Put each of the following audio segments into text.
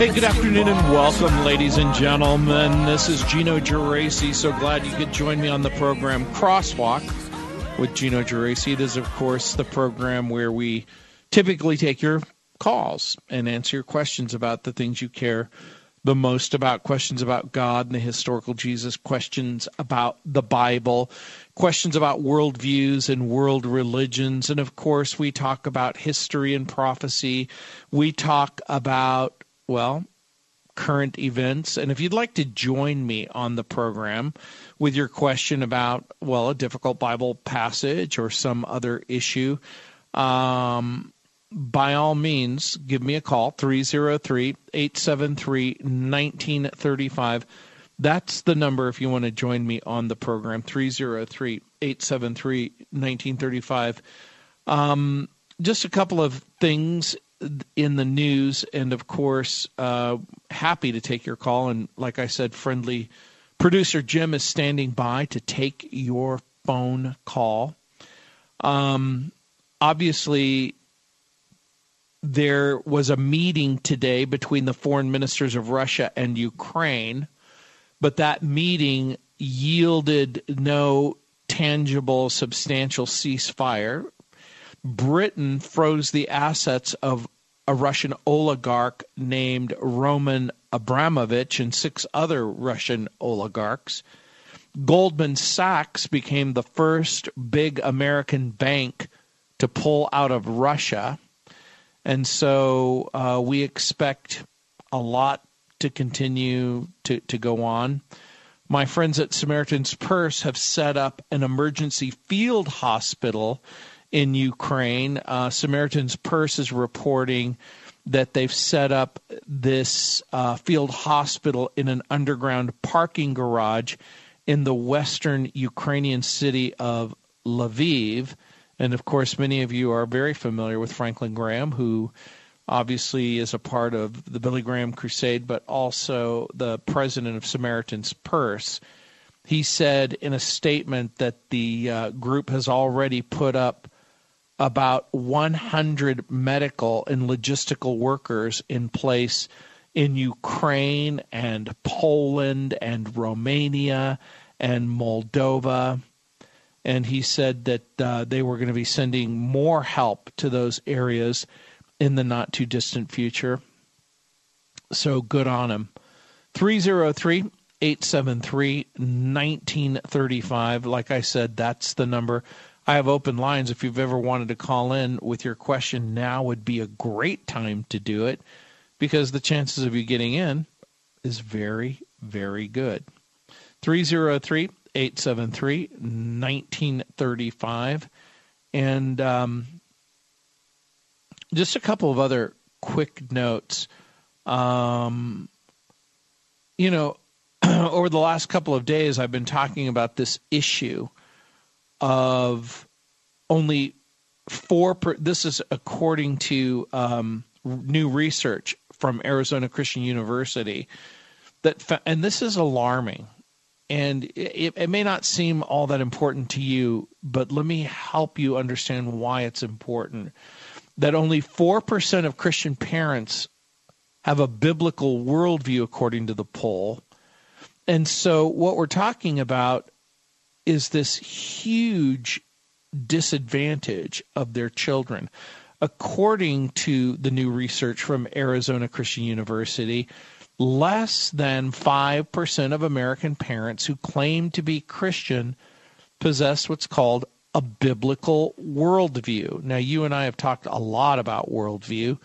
Hey, good afternoon and welcome, ladies and gentlemen. This is Gino Geraci. So glad you could join me on the program Crosswalk with Gino Geraci. It is, of course, the program where we typically take your calls and answer your questions about the things you care the most about questions about God and the historical Jesus, questions about the Bible, questions about worldviews and world religions. And of course, we talk about history and prophecy. We talk about, well, current events. And if you'd like to join me on the program with your question about, well, a difficult Bible passage or some other issue, um, by all means, give me a call, 303 873 1935. That's the number if you want to join me on the program, 303 873 1935. Um, just a couple of things in the news, and of course, uh, happy to take your call. And like I said, friendly producer Jim is standing by to take your phone call. Um, obviously, there was a meeting today between the foreign ministers of Russia and Ukraine, but that meeting yielded no tangible, substantial ceasefire. Britain froze the assets of a Russian oligarch named Roman Abramovich and six other Russian oligarchs. Goldman Sachs became the first big American bank to pull out of Russia. And so uh, we expect a lot to continue to, to go on. My friends at Samaritan's Purse have set up an emergency field hospital in Ukraine. Uh, Samaritan's Purse is reporting that they've set up this uh, field hospital in an underground parking garage in the western Ukrainian city of Lviv. And of course, many of you are very familiar with Franklin Graham, who obviously is a part of the Billy Graham Crusade, but also the president of Samaritan's Purse. He said in a statement that the uh, group has already put up about 100 medical and logistical workers in place in Ukraine and Poland and Romania and Moldova and he said that uh, they were going to be sending more help to those areas in the not too distant future. So good on him. 303 873 1935. Like I said, that's the number. I have open lines. If you've ever wanted to call in with your question, now would be a great time to do it because the chances of you getting in is very, very good. 303 873 1935. And um, just a couple of other quick notes. Um, you know, over the last couple of days, I've been talking about this issue of only four. Per, this is according to um, new research from Arizona Christian University. That and this is alarming and it, it, may not seem all that important to you, but let me help you understand why it's important. That only 4% of Christian parents have a biblical worldview, according to the poll. And so, what we're talking about is this huge disadvantage of their children. According to the new research from Arizona Christian University, less than 5% of American parents who claim to be Christian possess what's called a biblical worldview. Now, you and I have talked a lot about worldview.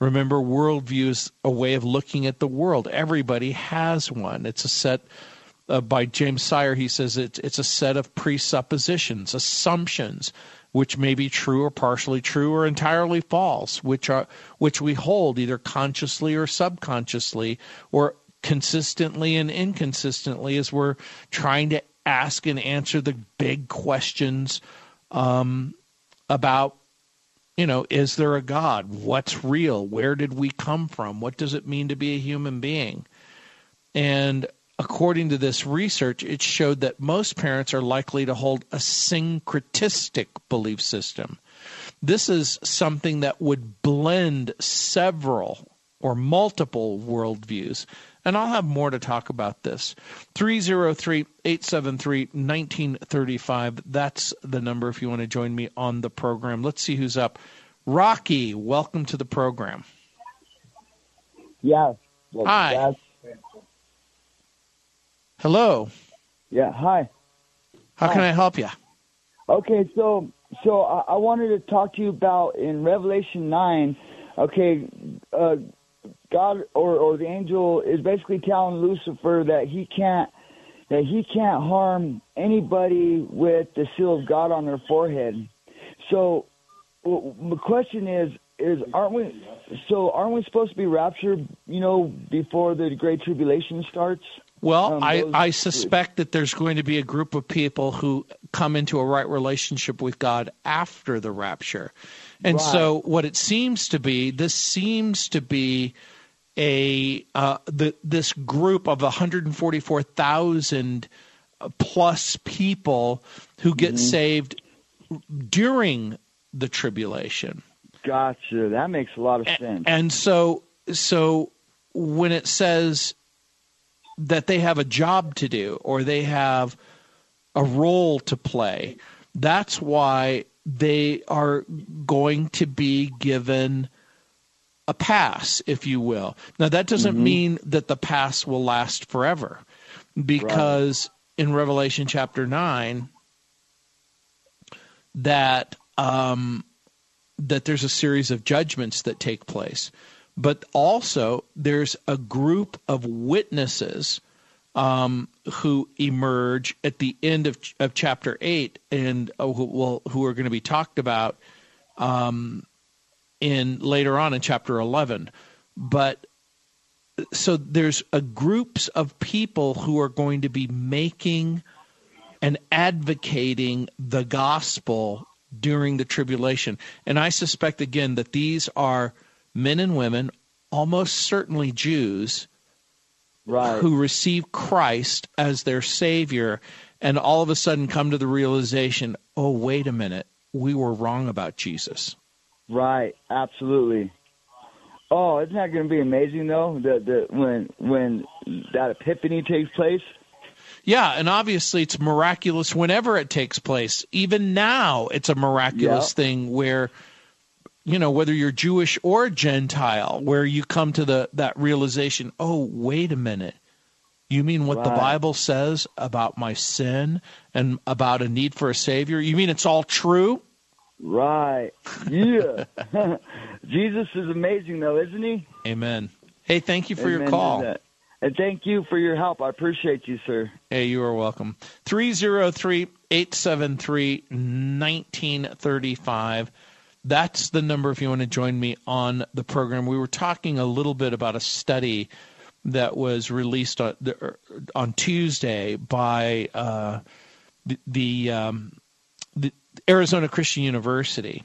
Remember, worldview is a way of looking at the world. Everybody has one. It's a set uh, by James Sire. He says it's it's a set of presuppositions, assumptions, which may be true or partially true or entirely false, which are which we hold either consciously or subconsciously or consistently and inconsistently as we're trying to ask and answer the big questions um, about you know is there a god? What's real? Where did we come from? What does it mean to be a human being? And according to this research, it showed that most parents are likely to hold a syncretistic belief system. This is something that would blend several or multiple worldviews. And I'll have more to talk about this. 303 873 1935. That's the number if you want to join me on the program. Let's see who's up. Rocky, welcome to the program. Yeah. Well, Hi. Hello. Yeah. Hi. How hi. can I help you? Okay, so so I, I, wanted to talk to you about in Revelation nine. Okay, uh, God or or the angel is basically telling Lucifer that he can't that he can't harm anybody with the seal of God on their forehead. So well, the question is is aren't we so aren't we supposed to be raptured, you know, before the great tribulation starts? Well, um, I, I suspect that there's going to be a group of people who come into a right relationship with God after the rapture. And right. so, what it seems to be, this seems to be a uh, the, this group of 144,000 plus people who get mm-hmm. saved during the tribulation. Gotcha. That makes a lot of sense. And, so, so when it says that they have a job to do or they have a role to play. That's why they are going to be given a pass, if you will. Now, that doesn't mm-hmm. mean that the pass will last forever, because right. in Revelation chapter 9, that um, that there's a series of judgments that take place but also there's a group of witnesses um, who emerge at the end of, of chapter eight, and uh, who, well, who are going to be talked about um, in later on in chapter eleven. But so there's a groups of people who are going to be making and advocating the gospel during the tribulation, and I suspect again that these are men and women, almost certainly Jews, right. who receive Christ as their Savior and all of a sudden come to the realization oh, wait a minute, we were wrong about Jesus. Right, absolutely. Oh, isn't that going to be amazing though? That that when when that epiphany takes place. Yeah, and obviously it's miraculous whenever it takes place. Even now, it's a miraculous yep. thing where you know whether you're Jewish or Gentile, where you come to the that realization. Oh, wait a minute. You mean what right. the Bible says about my sin and about a need for a Savior? You mean it's all true? Right. Yeah. Jesus is amazing, though, isn't he? Amen. Hey, thank you for Amen your call. And thank you for your help. I appreciate you, sir. Hey, you are welcome. 303 873 1935. That's the number if you want to join me on the program. We were talking a little bit about a study that was released on, er, Tuesday by uh, the, the, um, the Arizona Christian University.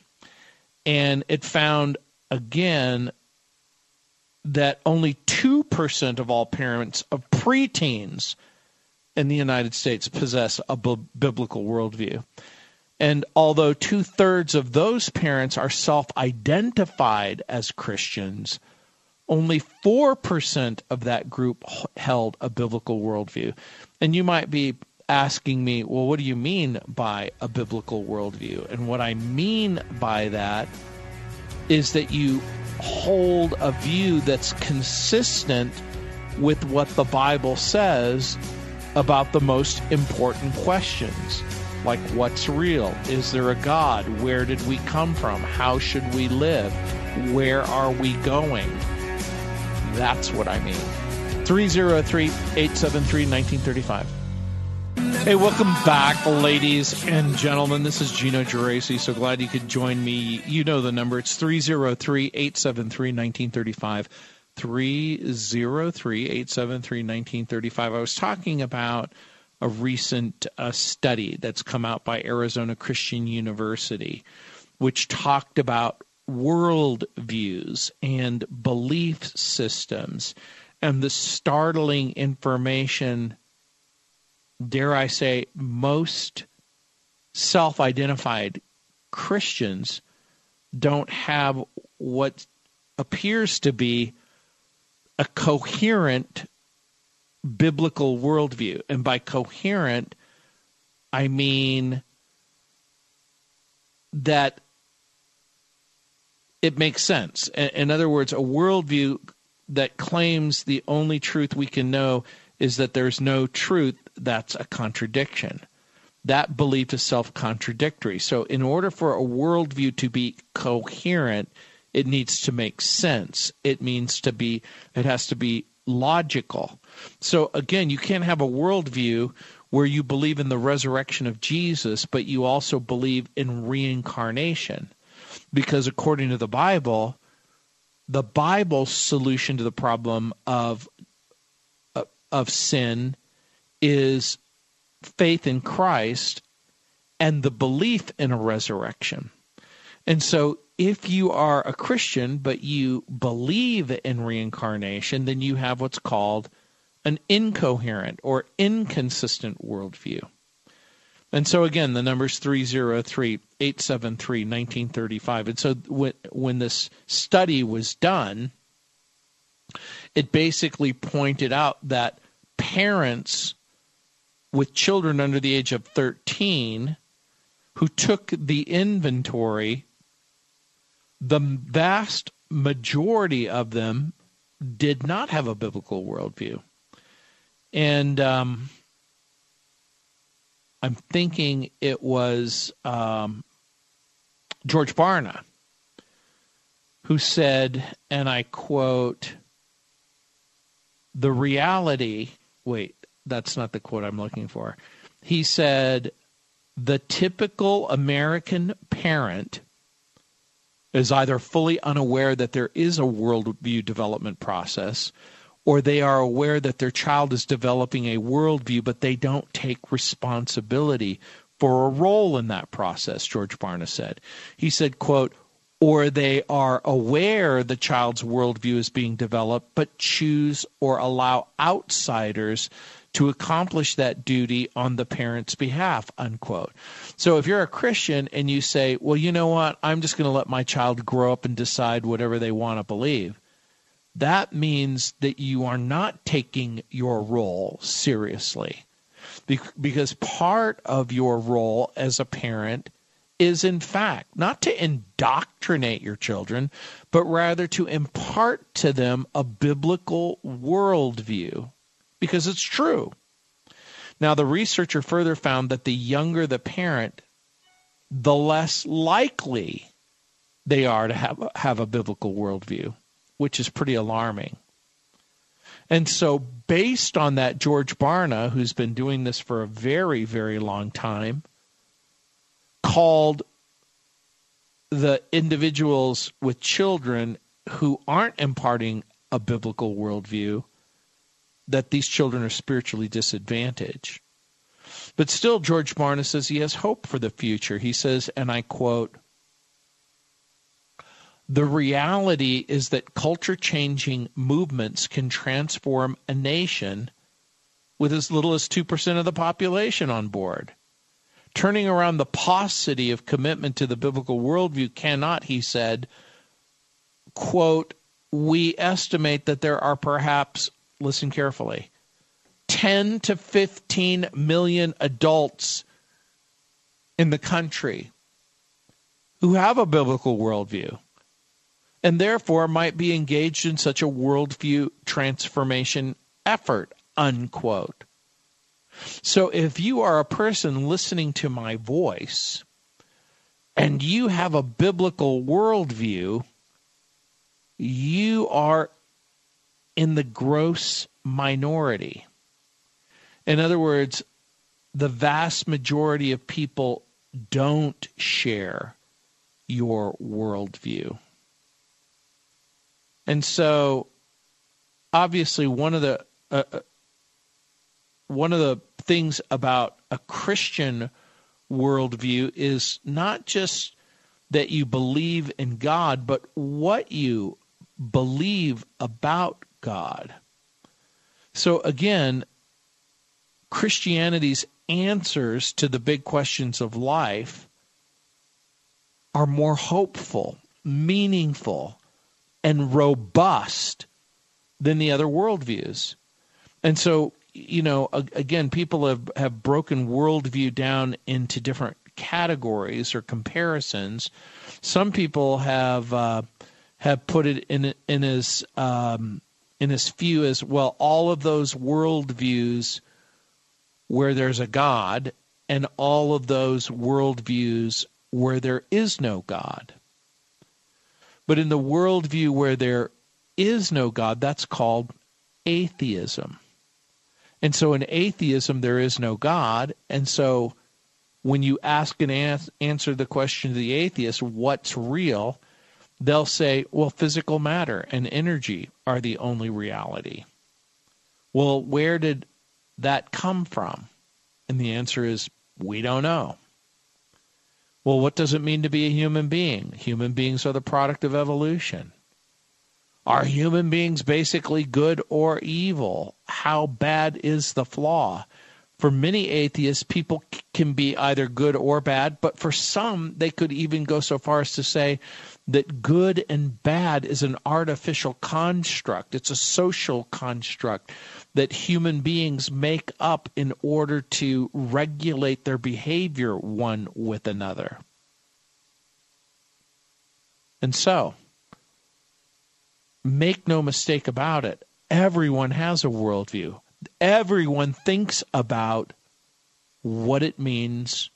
And it found, again, that only 2% of all parents of preteens in the United States possess a biblical worldview. And although two thirds of those parents are self identified as Christians, only 4% of that group held a biblical worldview. And you might be asking me, well, what do you mean by a biblical worldview? And what I mean by that is that you hold a view that's consistent with what the Bible says about the most important questions like what's real? Is there a God? Where did we come from? How should we live? Where are we going? That's what I mean. 303 873 1935. Hey, welcome back, ladies and gentlemen. This is Gino Geraci. So glad you could join me. You know the number. It's 303 873 1935. 303 873 1935. I was talking about a recent uh, study that's come out by Arizona Christian University, which talked about world views and belief systems and the startling information dare I say, most self identified Christians don't have what appears to be a coherent biblical worldview. And by coherent, I mean that it makes sense. In other words, a worldview that claims the only truth we can know is that there's no truth, that's a contradiction. That belief is self contradictory. So, in order for a worldview to be coherent, it needs to make sense. It means to be, it has to be logical. So, again, you can't have a worldview where you believe in the resurrection of Jesus, but you also believe in reincarnation. Because according to the Bible, the Bible's solution to the problem of of sin is faith in Christ and the belief in a resurrection. And so, if you are a Christian but you believe in reincarnation, then you have what's called an incoherent or inconsistent worldview. And so, again, the number's is 303 873 1935. And so, when this study was done, it basically pointed out that parents with children under the age of 13 who took the inventory, the vast majority of them did not have a biblical worldview. And um, I'm thinking it was um, George Barna who said, and I quote, the reality wait, that's not the quote I'm looking for. He said, the typical American parent is either fully unaware that there is a worldview development process, or they are aware that their child is developing a worldview, but they don't take responsibility for a role in that process, George Barna said. He said, quote, or they are aware the child's worldview is being developed, but choose or allow outsiders to accomplish that duty on the parent's behalf, unquote. So if you're a Christian and you say, well, you know what, I'm just going to let my child grow up and decide whatever they want to believe, that means that you are not taking your role seriously. Because part of your role as a parent is in fact not to indoctrinate your children, but rather to impart to them a biblical worldview because it's true. Now, the researcher further found that the younger the parent, the less likely they are to have, have a biblical worldview, which is pretty alarming. And so, based on that, George Barna, who's been doing this for a very, very long time, called the individuals with children who aren't imparting a biblical worldview that these children are spiritually disadvantaged. But still, George Barna says he has hope for the future. He says, and I quote, the reality is that culture changing movements can transform a nation with as little as 2% of the population on board. Turning around the paucity of commitment to the biblical worldview cannot, he said, quote, we estimate that there are perhaps, listen carefully, 10 to 15 million adults in the country who have a biblical worldview and therefore might be engaged in such a worldview transformation effort, unquote. So if you are a person listening to my voice and you have a biblical worldview, you are in the gross minority. In other words, the vast majority of people don't share your worldview. And so, obviously, one of the uh, uh one of the things about a Christian worldview is not just that you believe in God, but what you believe about God. So again, Christianity's answers to the big questions of life are more hopeful, meaningful, and robust than the other worldviews. And so, you know, again, people have, have broken worldview down into different categories or comparisons. Some people have uh, have put it in in as um, in as few as well. All of those worldviews where there's a God, and all of those worldviews where there is no God. But in the worldview where there is no God, that's called atheism. And so in atheism, there is no God. And so when you ask and answer the question to the atheist, what's real? They'll say, well, physical matter and energy are the only reality. Well, where did that come from? And the answer is, we don't know. Well, what does it mean to be a human being? Human beings are the product of evolution. Are human beings basically good or evil? How bad is the flaw? for many atheists, people can be either good or bad, but for some, they could even go so far as to say that good and bad is an artificial construct. It's a social construct that human beings make up in order to regulate their behavior one with another. And so, make no mistake about it, everyone has a worldview everyone thinks about what it means,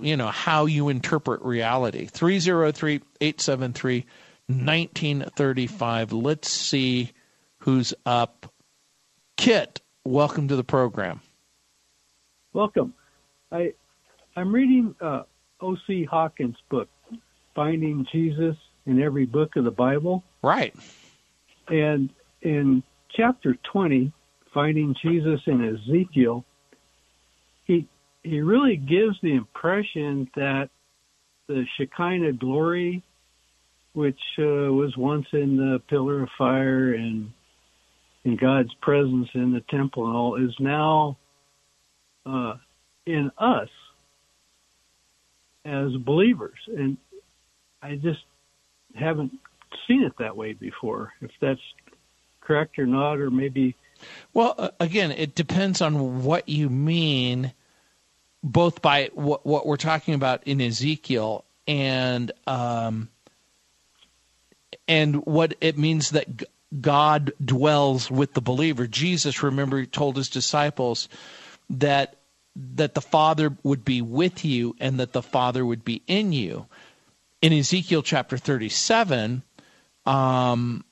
you know, how you interpret reality. 303 873 1935. Let's see who's up. Kit, welcome to the program. Welcome. I I'm reading uh, O.C. Hawkins' book, Finding Jesus in Every Book of the Bible. Right. And in chapter 20, finding Jesus in Ezekiel, he really gives the impression that the Shekinah glory, which uh, was once in the pillar of fire and in God's presence in the temple and all, is now uh, in us as believers. And I just haven't seen it that way before. If that's correct or not, or maybe well, again, it depends on what you mean, both by what, what we're talking about in Ezekiel and um, and what it means that God dwells with the believer. Jesus, remember, he told his disciples that that the Father would be with you and that the Father would be in you. In Ezekiel chapter 37, um,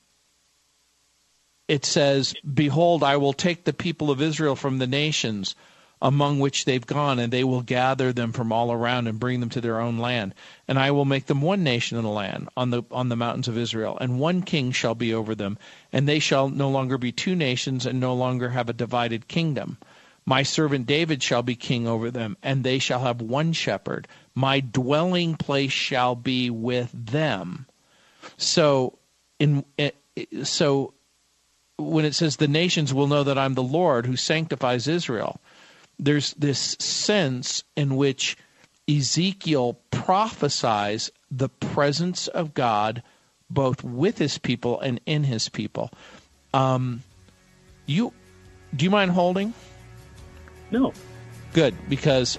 it says, Behold, I will take the people of Israel from the nations among which they've gone, and they will gather them from all around and bring them to their own land. And I will make them one nation in the land on the on the mountains of Israel, and one king shall be over them, and they shall no longer be two nations and no longer have a divided kingdom. My servant David shall be king over them, and they shall have one shepherd. My dwelling place shall be with them. So in eh, so when it says the nations will know that I'm the Lord who sanctifies Israel, there's this sense in which Ezekiel prophesies the presence of God both with his people and in his people. Um, you do you mind holding? No. Good, because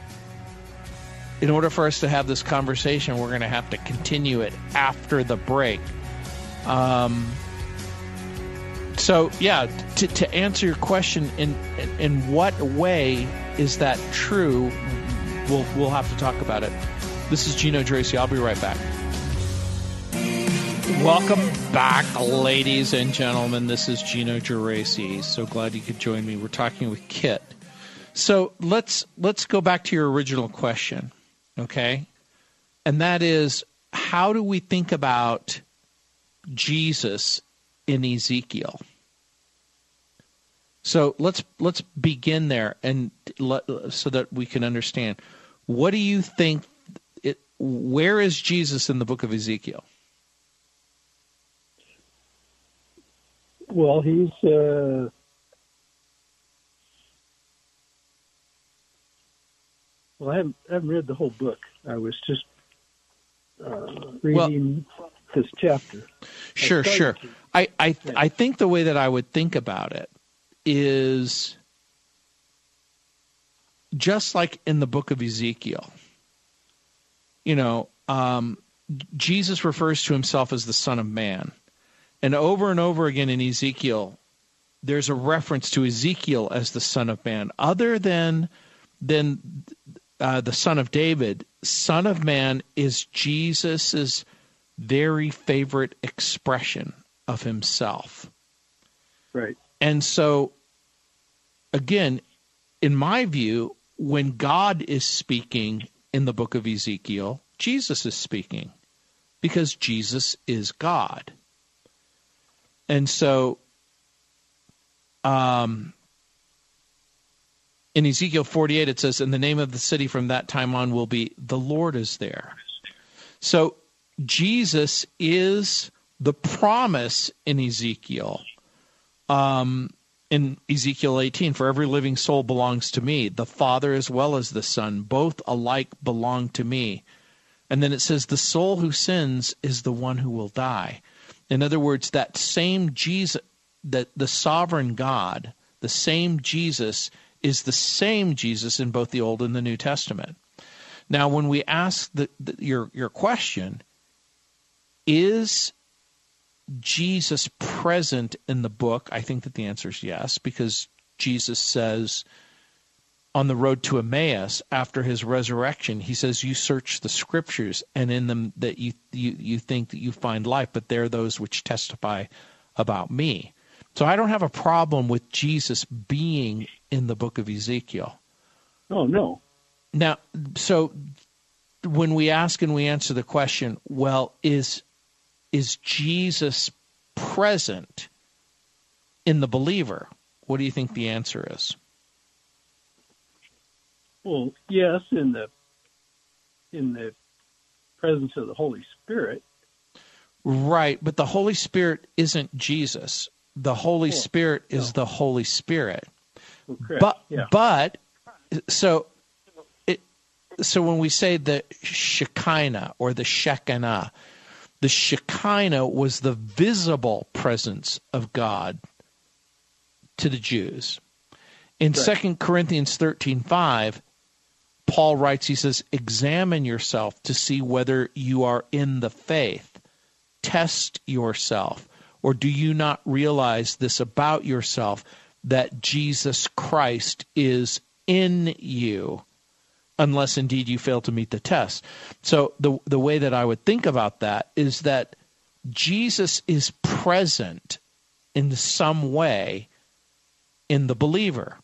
in order for us to have this conversation, we're going to have to continue it after the break. Um, so yeah, to, to answer your question, in in what way is that true? We'll we'll have to talk about it. This is Gino Geraci. I'll be right back. Welcome back, ladies and gentlemen. This is Gino Geraci. So glad you could join me. We're talking with Kit. So let's let's go back to your original question, okay? And that is how do we think about Jesus in Ezekiel? So let's let's begin there and let, so that we can understand. What do you think it where is Jesus in the book of Ezekiel? Well, he's uh, well. I haven't, I haven't read the whole book. I was just uh, reading well, this chapter. Sure, sure. To. I I I think the way that I would think about it is just like in the book of Ezekiel. You know, um, Jesus refers to himself as the Son of Man. And over and over again in Ezekiel, there's a reference to Ezekiel as the Son of Man. Other than than uh, the Son of David, Son of Man is Jesus's very favorite expression of himself. Right. And so, again, in my view, when God is speaking in the book of Ezekiel, Jesus is speaking because Jesus is God. And so, um, in Ezekiel 48, it says, And the name of the city from that time on will be, The Lord is there. So, Jesus is the promise in Ezekiel. Um, in Ezekiel 18, for every living soul belongs to me, the Father as well as the Son, both alike belong to me. And then it says, the soul who sins is the one who will die. In other words, that same Jesus, that the sovereign God, the same Jesus is the same Jesus in both the Old and the New Testament. Now, when we ask the, the, your your question, is Jesus present in the book? I think that the answer is yes, because Jesus says on the road to Emmaus after his resurrection, he says, "You search the scriptures, and in them that you you, you think that you find life, but they're those which testify about me." So I don't have a problem with Jesus being in the book of Ezekiel. Oh no. Now, so when we ask and we answer the question, well, is is Jesus present in the believer? What do you think the answer is? Well, yes, in the in the presence of the Holy Spirit. Right, but the Holy Spirit isn't Jesus. The Holy oh, Spirit is no. the Holy Spirit. Well, but yeah. but so it so when we say the Shekinah or the Shekinah, the Shekinah was the visible presence of God to the Jews. In Second right. Corinthians thirteen five, Paul writes, he says, Examine yourself to see whether you are in the faith. Test yourself. Or do you not realize this about yourself that Jesus Christ is in you? Unless indeed you fail to meet the test. So the the way that I would think about that is that Jesus is present in some way in the believer.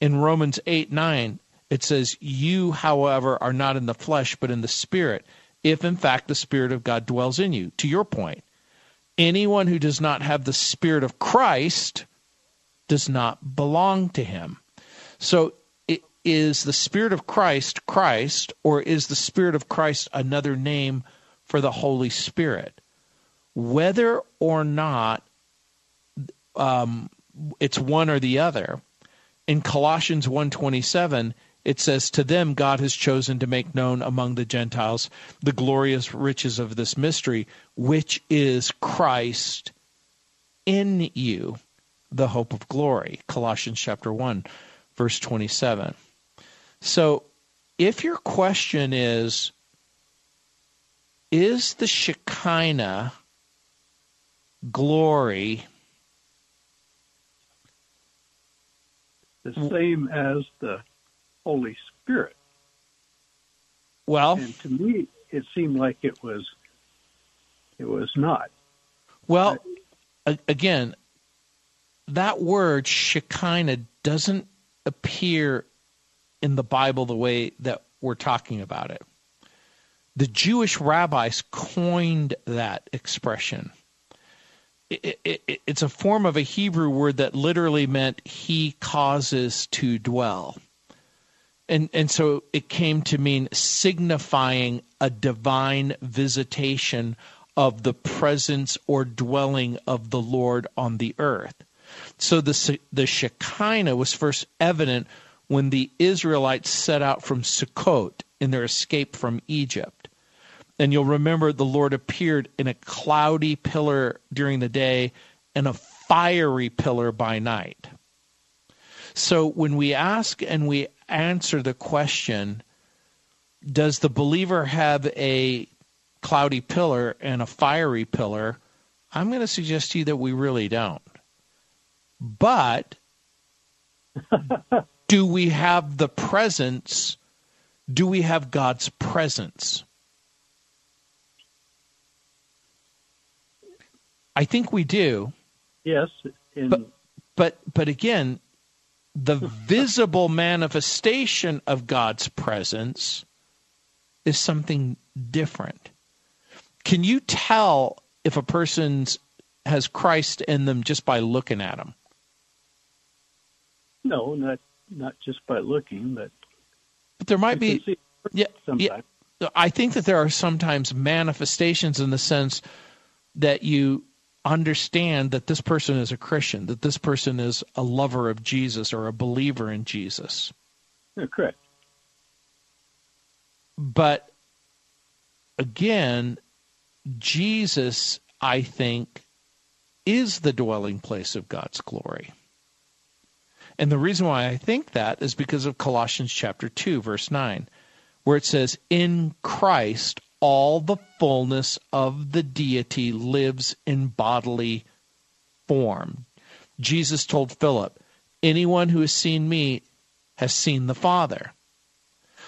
In Romans 8 9, it says, You, however, are not in the flesh, but in the Spirit, if in fact the Spirit of God dwells in you. To your point, anyone who does not have the Spirit of Christ does not belong to him. So, is the Spirit of Christ Christ, or is the Spirit of Christ another name for the Holy Spirit? Whether or not um, it's one or the other, in Colossians 127, it says, To them God has chosen to make known among the Gentiles the glorious riches of this mystery, which is Christ in you, the hope of glory. Colossians chapter 1, verse 27. So if your question is, is the Shekinah glory the same as the Holy Spirit. Well, and to me, it seemed like it was. It was not. Well, but, again, that word Shekinah doesn't appear in the Bible the way that we're talking about it. The Jewish rabbis coined that expression. It, it, it's a form of a Hebrew word that literally meant he causes to dwell. And, and so it came to mean signifying a divine visitation of the presence or dwelling of the Lord on the earth. So the, the Shekinah was first evident when the Israelites set out from Sukkot in their escape from Egypt. And you'll remember the Lord appeared in a cloudy pillar during the day and a fiery pillar by night. So when we ask and we answer the question, does the believer have a cloudy pillar and a fiery pillar? I'm going to suggest to you that we really don't. But do we have the presence? Do we have God's presence? I think we do. Yes. In... But, but but again, the visible manifestation of God's presence is something different. Can you tell if a person's has Christ in them just by looking at them? No, not not just by looking, but but there might be yeah, yeah. I think that there are sometimes manifestations in the sense that you understand that this person is a Christian, that this person is a lover of Jesus or a believer in Jesus. Yeah, correct. But again, Jesus, I think, is the dwelling place of God's glory. And the reason why I think that is because of Colossians chapter 2 verse 9 where it says in Christ all the fullness of the deity lives in bodily form. Jesus told Philip, anyone who has seen me has seen the Father.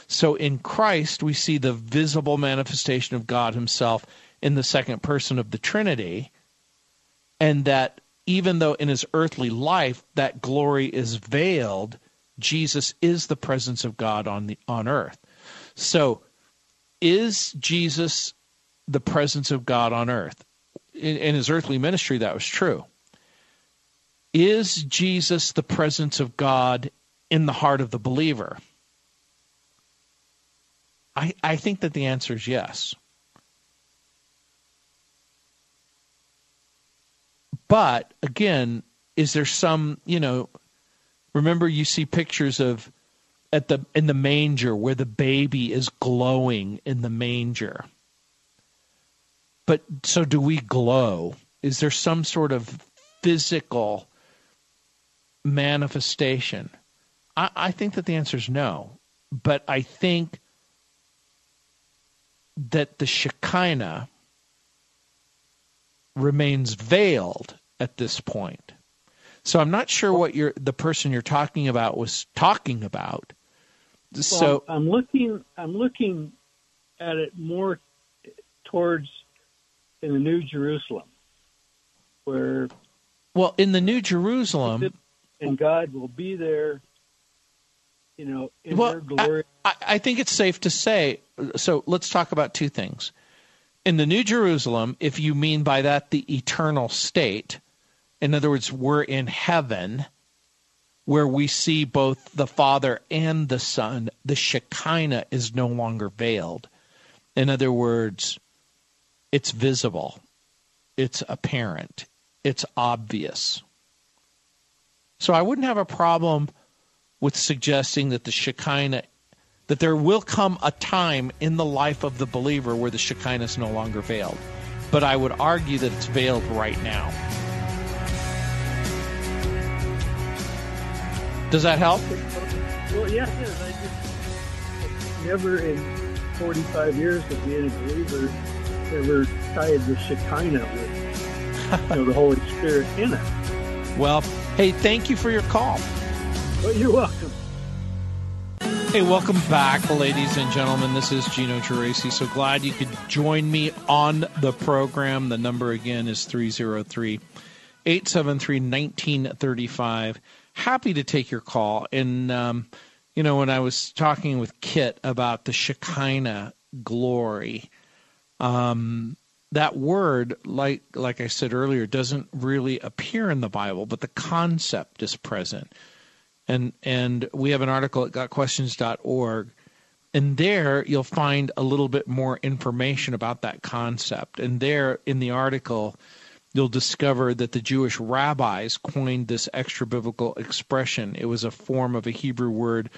So in Christ we see the visible manifestation of God himself in the second person of the Trinity and that even though in his earthly life that glory is veiled, Jesus is the presence of God on the on earth. So, is Jesus the presence of God on earth? In, in his earthly ministry, that was true. Is Jesus the presence of God in the heart of the believer? I, I think that the answer is yes. But again, is there some, you know, remember you see pictures of at the in the manger where the baby is glowing in the manger. But so do we glow? Is there some sort of physical manifestation? I, I think that the answer is no. But I think that the Shekinah remains veiled at this point. So I'm not sure what you're, the person you're talking about was talking about. Well, so I'm looking I'm looking at it more towards in the New Jerusalem, where well in the New Jerusalem, and God will be there. You know, in well, their glory. I, I think it's safe to say. So let's talk about two things. In the New Jerusalem, if you mean by that the eternal state, in other words, we're in heaven where we see both the Father and the Son. The Shekinah is no longer veiled. In other words, it's visible, it's apparent, it's obvious. So I wouldn't have a problem with suggesting that the Shekinah, that there will come a time in the life of the believer where the Shekinah is no longer veiled. But I would argue that it's veiled right now. Does that help? Well, yes, it is. I just never in 45 years of being a believer ever tied the Shekinah with you know, the Holy Spirit in it. Well, hey, thank you for your call. Well, you're welcome. Hey, welcome back, ladies and gentlemen. This is Gino Geraci. So glad you could join me on the program. The number again is 303 873 1935 happy to take your call. And, um, you know, when I was talking with Kit about the Shekinah glory, um, that word, like like I said earlier, doesn't really appear in the Bible, but the concept is present. And and we have an article at gotquestions.org, and there you'll find a little bit more information about that concept. And there in the article, you'll discover that the Jewish rabbis coined this extra biblical expression. It was a form of a Hebrew word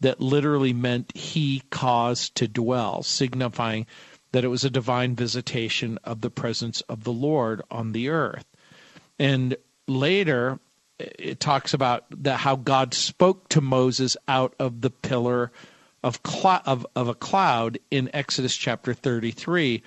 that literally meant he caused to dwell, signifying that it was a divine visitation of the presence of the Lord on the earth. And later, it talks about that how God spoke to Moses out of the pillar of, cl- of, of a cloud in Exodus chapter 33,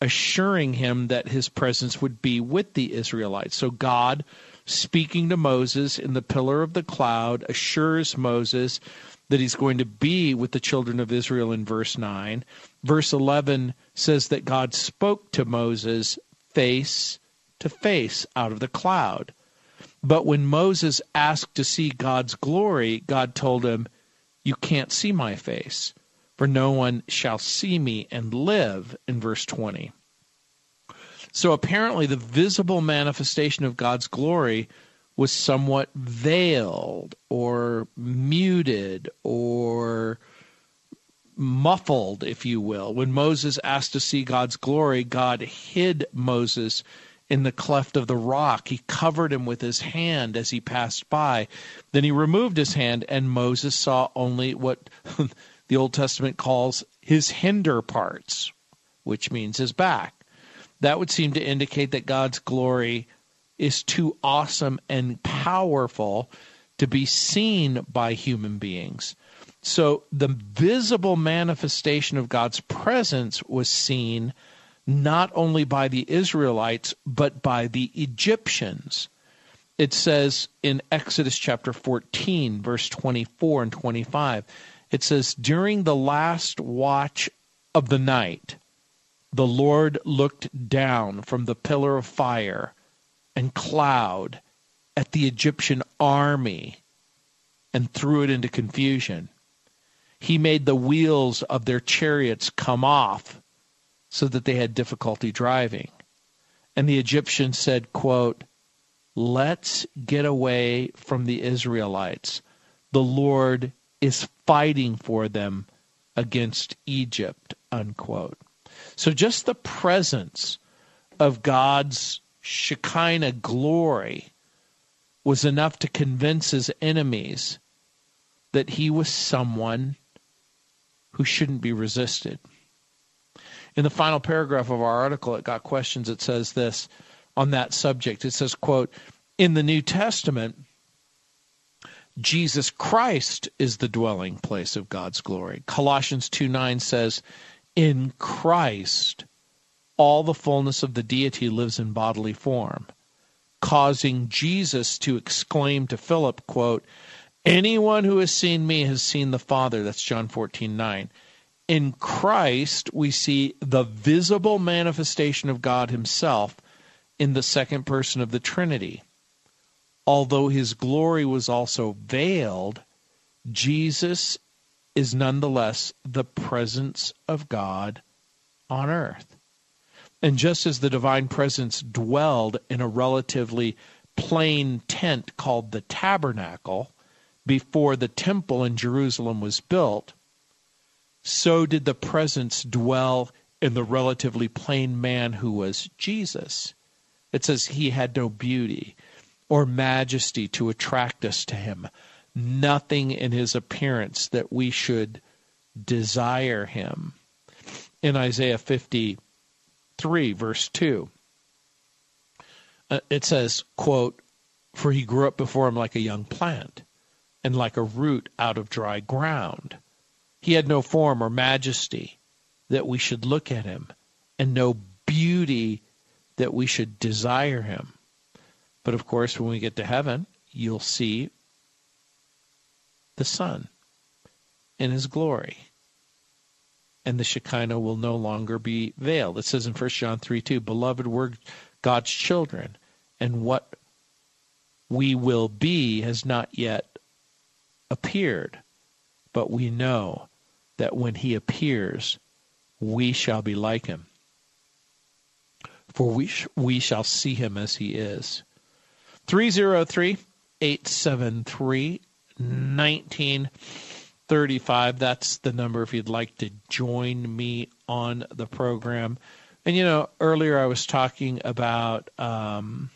assuring him that his presence would be with the Israelites. So God, speaking to Moses in the pillar of the cloud, assures Moses that he's going to be with the children of Israel in verse 9. Verse 11 says that God spoke to Moses face to face out of the cloud. But when Moses asked to see God's glory, God told him, You can't see my face, for no one shall see me and live, in verse 20. So apparently, the visible manifestation of God's glory was somewhat veiled or muted or muffled, if you will. When Moses asked to see God's glory, God hid Moses in the cleft of the rock. He covered him with his hand as he passed by. Then he removed his hand, and Moses saw only what the Old Testament calls his hinder parts, which means his back. That would seem to indicate that God's glory is too awesome and powerful to be seen by human beings. So the visible manifestation of God's presence was seen not only by the Israelites, but by the Egyptians. It says in Exodus chapter 14, verse 24 and 25, it says, During the last watch of the night, the Lord looked down from the pillar of fire and cloud at the Egyptian army and threw it into confusion. He made the wheels of their chariots come off so that they had difficulty driving. And the Egyptians said, quote, Let's get away from the Israelites. The Lord is fighting for them against Egypt, unquote. So just the presence of God's Shekinah glory was enough to convince his enemies that he was someone who shouldn't be resisted. In the final paragraph of our article, it got questions. It says this on that subject. It says, quote, in the New Testament, Jesus Christ is the dwelling place of God's glory. Colossians 2 9 says, In Christ all the fullness of the deity lives in bodily form, causing Jesus to exclaim to Philip, quote, Anyone who has seen me has seen the Father. That's John 14, 9. In Christ, we see the visible manifestation of God Himself in the second person of the Trinity. Although His glory was also veiled, Jesus is nonetheless the presence of God on earth. And just as the divine presence dwelled in a relatively plain tent called the tabernacle before the temple in Jerusalem was built, so did the presence dwell in the relatively plain man who was Jesus. It says he had no beauty or majesty to attract us to him, nothing in his appearance that we should desire him. In Isaiah 50, 3, verse 2. Uh, it says, quote, For he grew up before him like a young plant, and like a root out of dry ground. He had no form or majesty that we should look at him, and no beauty that we should desire him. But of course, when we get to heaven, you'll see the Son in his glory and the Shekinah will no longer be veiled. It says in 1 John 3 2, Beloved, we're God's children, and what we will be has not yet appeared. but we know that when he appears, we shall be like him. For we, sh- we shall see him as he is. 303 873 1935. That's the number if you'd like to join me on the program. And, you know, earlier I was talking about um,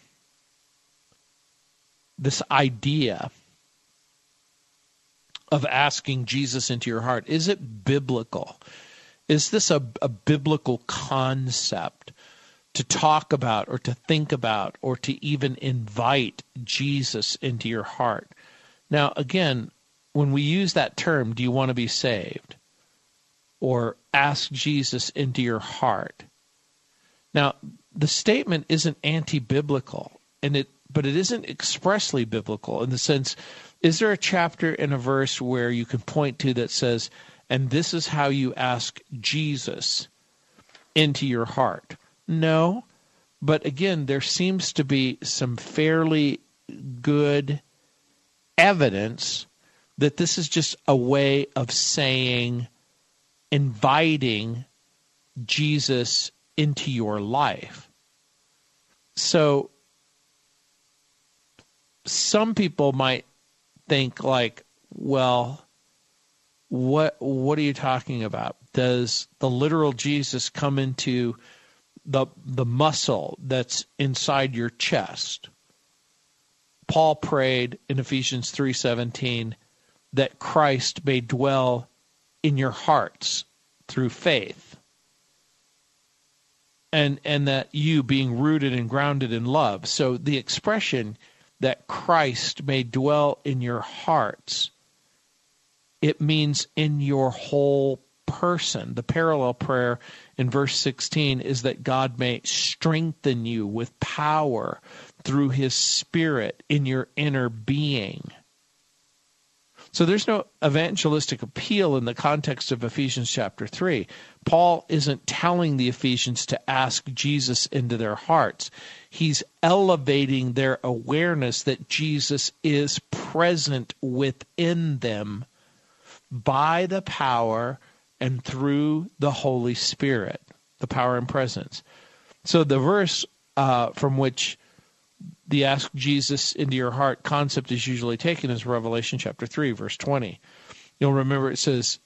this idea of asking Jesus into your heart. Is it biblical? Is this a, a biblical concept to talk about or to think about or to even invite Jesus into your heart? Now, again, when we use that term, do you want to be saved? Or ask Jesus into your heart. Now, the statement isn't anti-biblical, and it but it isn't expressly biblical in the sense is there a chapter and a verse where you can point to that says and this is how you ask Jesus into your heart? No. But again, there seems to be some fairly good evidence that this is just a way of saying, inviting Jesus into your life. So some people might think like, well, what what are you talking about? Does the literal Jesus come into the the muscle that's inside your chest? Paul prayed in Ephesians 3:17 that Christ may dwell in your hearts through faith. And and that you being rooted and grounded in love. So the expression that Christ may dwell in your hearts, it means in your whole person. The parallel prayer in verse 16 is that God may strengthen you with power through his spirit in your inner being. So there's no evangelistic appeal in the context of Ephesians chapter 3. Paul isn't telling the Ephesians to ask Jesus into their hearts. He's elevating their awareness that Jesus is present within them by the power and through the Holy Spirit, the power and presence. So the verse uh, from which the ask Jesus into your heart concept is usually taken is Revelation chapter 3, verse 20. You'll remember it says,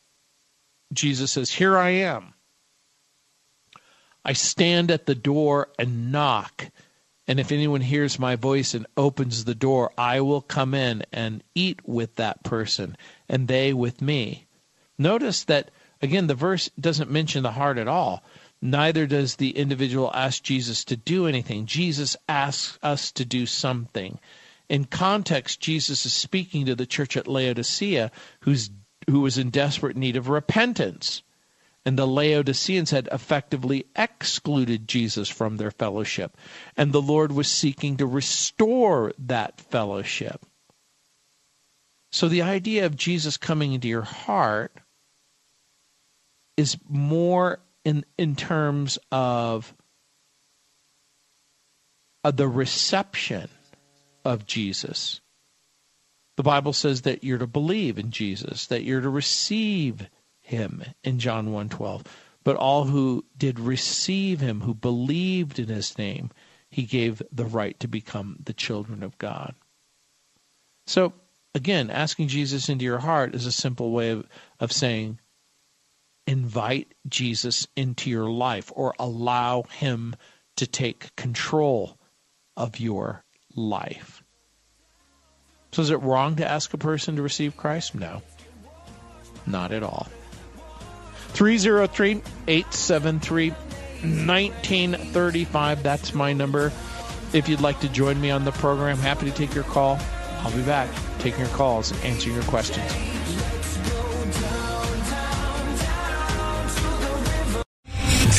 Jesus says, Here I am. I stand at the door and knock. And if anyone hears my voice and opens the door, I will come in and eat with that person, and they with me. Notice that, again, the verse doesn't mention the heart at all. Neither does the individual ask Jesus to do anything. Jesus asks us to do something. In context, Jesus is speaking to the church at Laodicea, who's, who was in desperate need of repentance and the Laodiceans had effectively excluded Jesus from their fellowship. And the Lord was seeking to restore that fellowship. So the idea of Jesus coming into your heart is more in, in terms of, the reception of Jesus. The Bible says that you're to believe in Jesus, that you're to receive him in John 1:12. But all who did receive him, who believed in his name, he gave the right to become the children of God. So again, asking Jesus into your heart is a simple way of, of saying, invite Jesus into your life or allow him to take control of your life. So is it wrong to ask a person to receive Christ? No. Not at all. 303 873 1935. That's my number. If you'd like to join me on the program, happy to take your call. I'll be back taking your calls and answering your questions.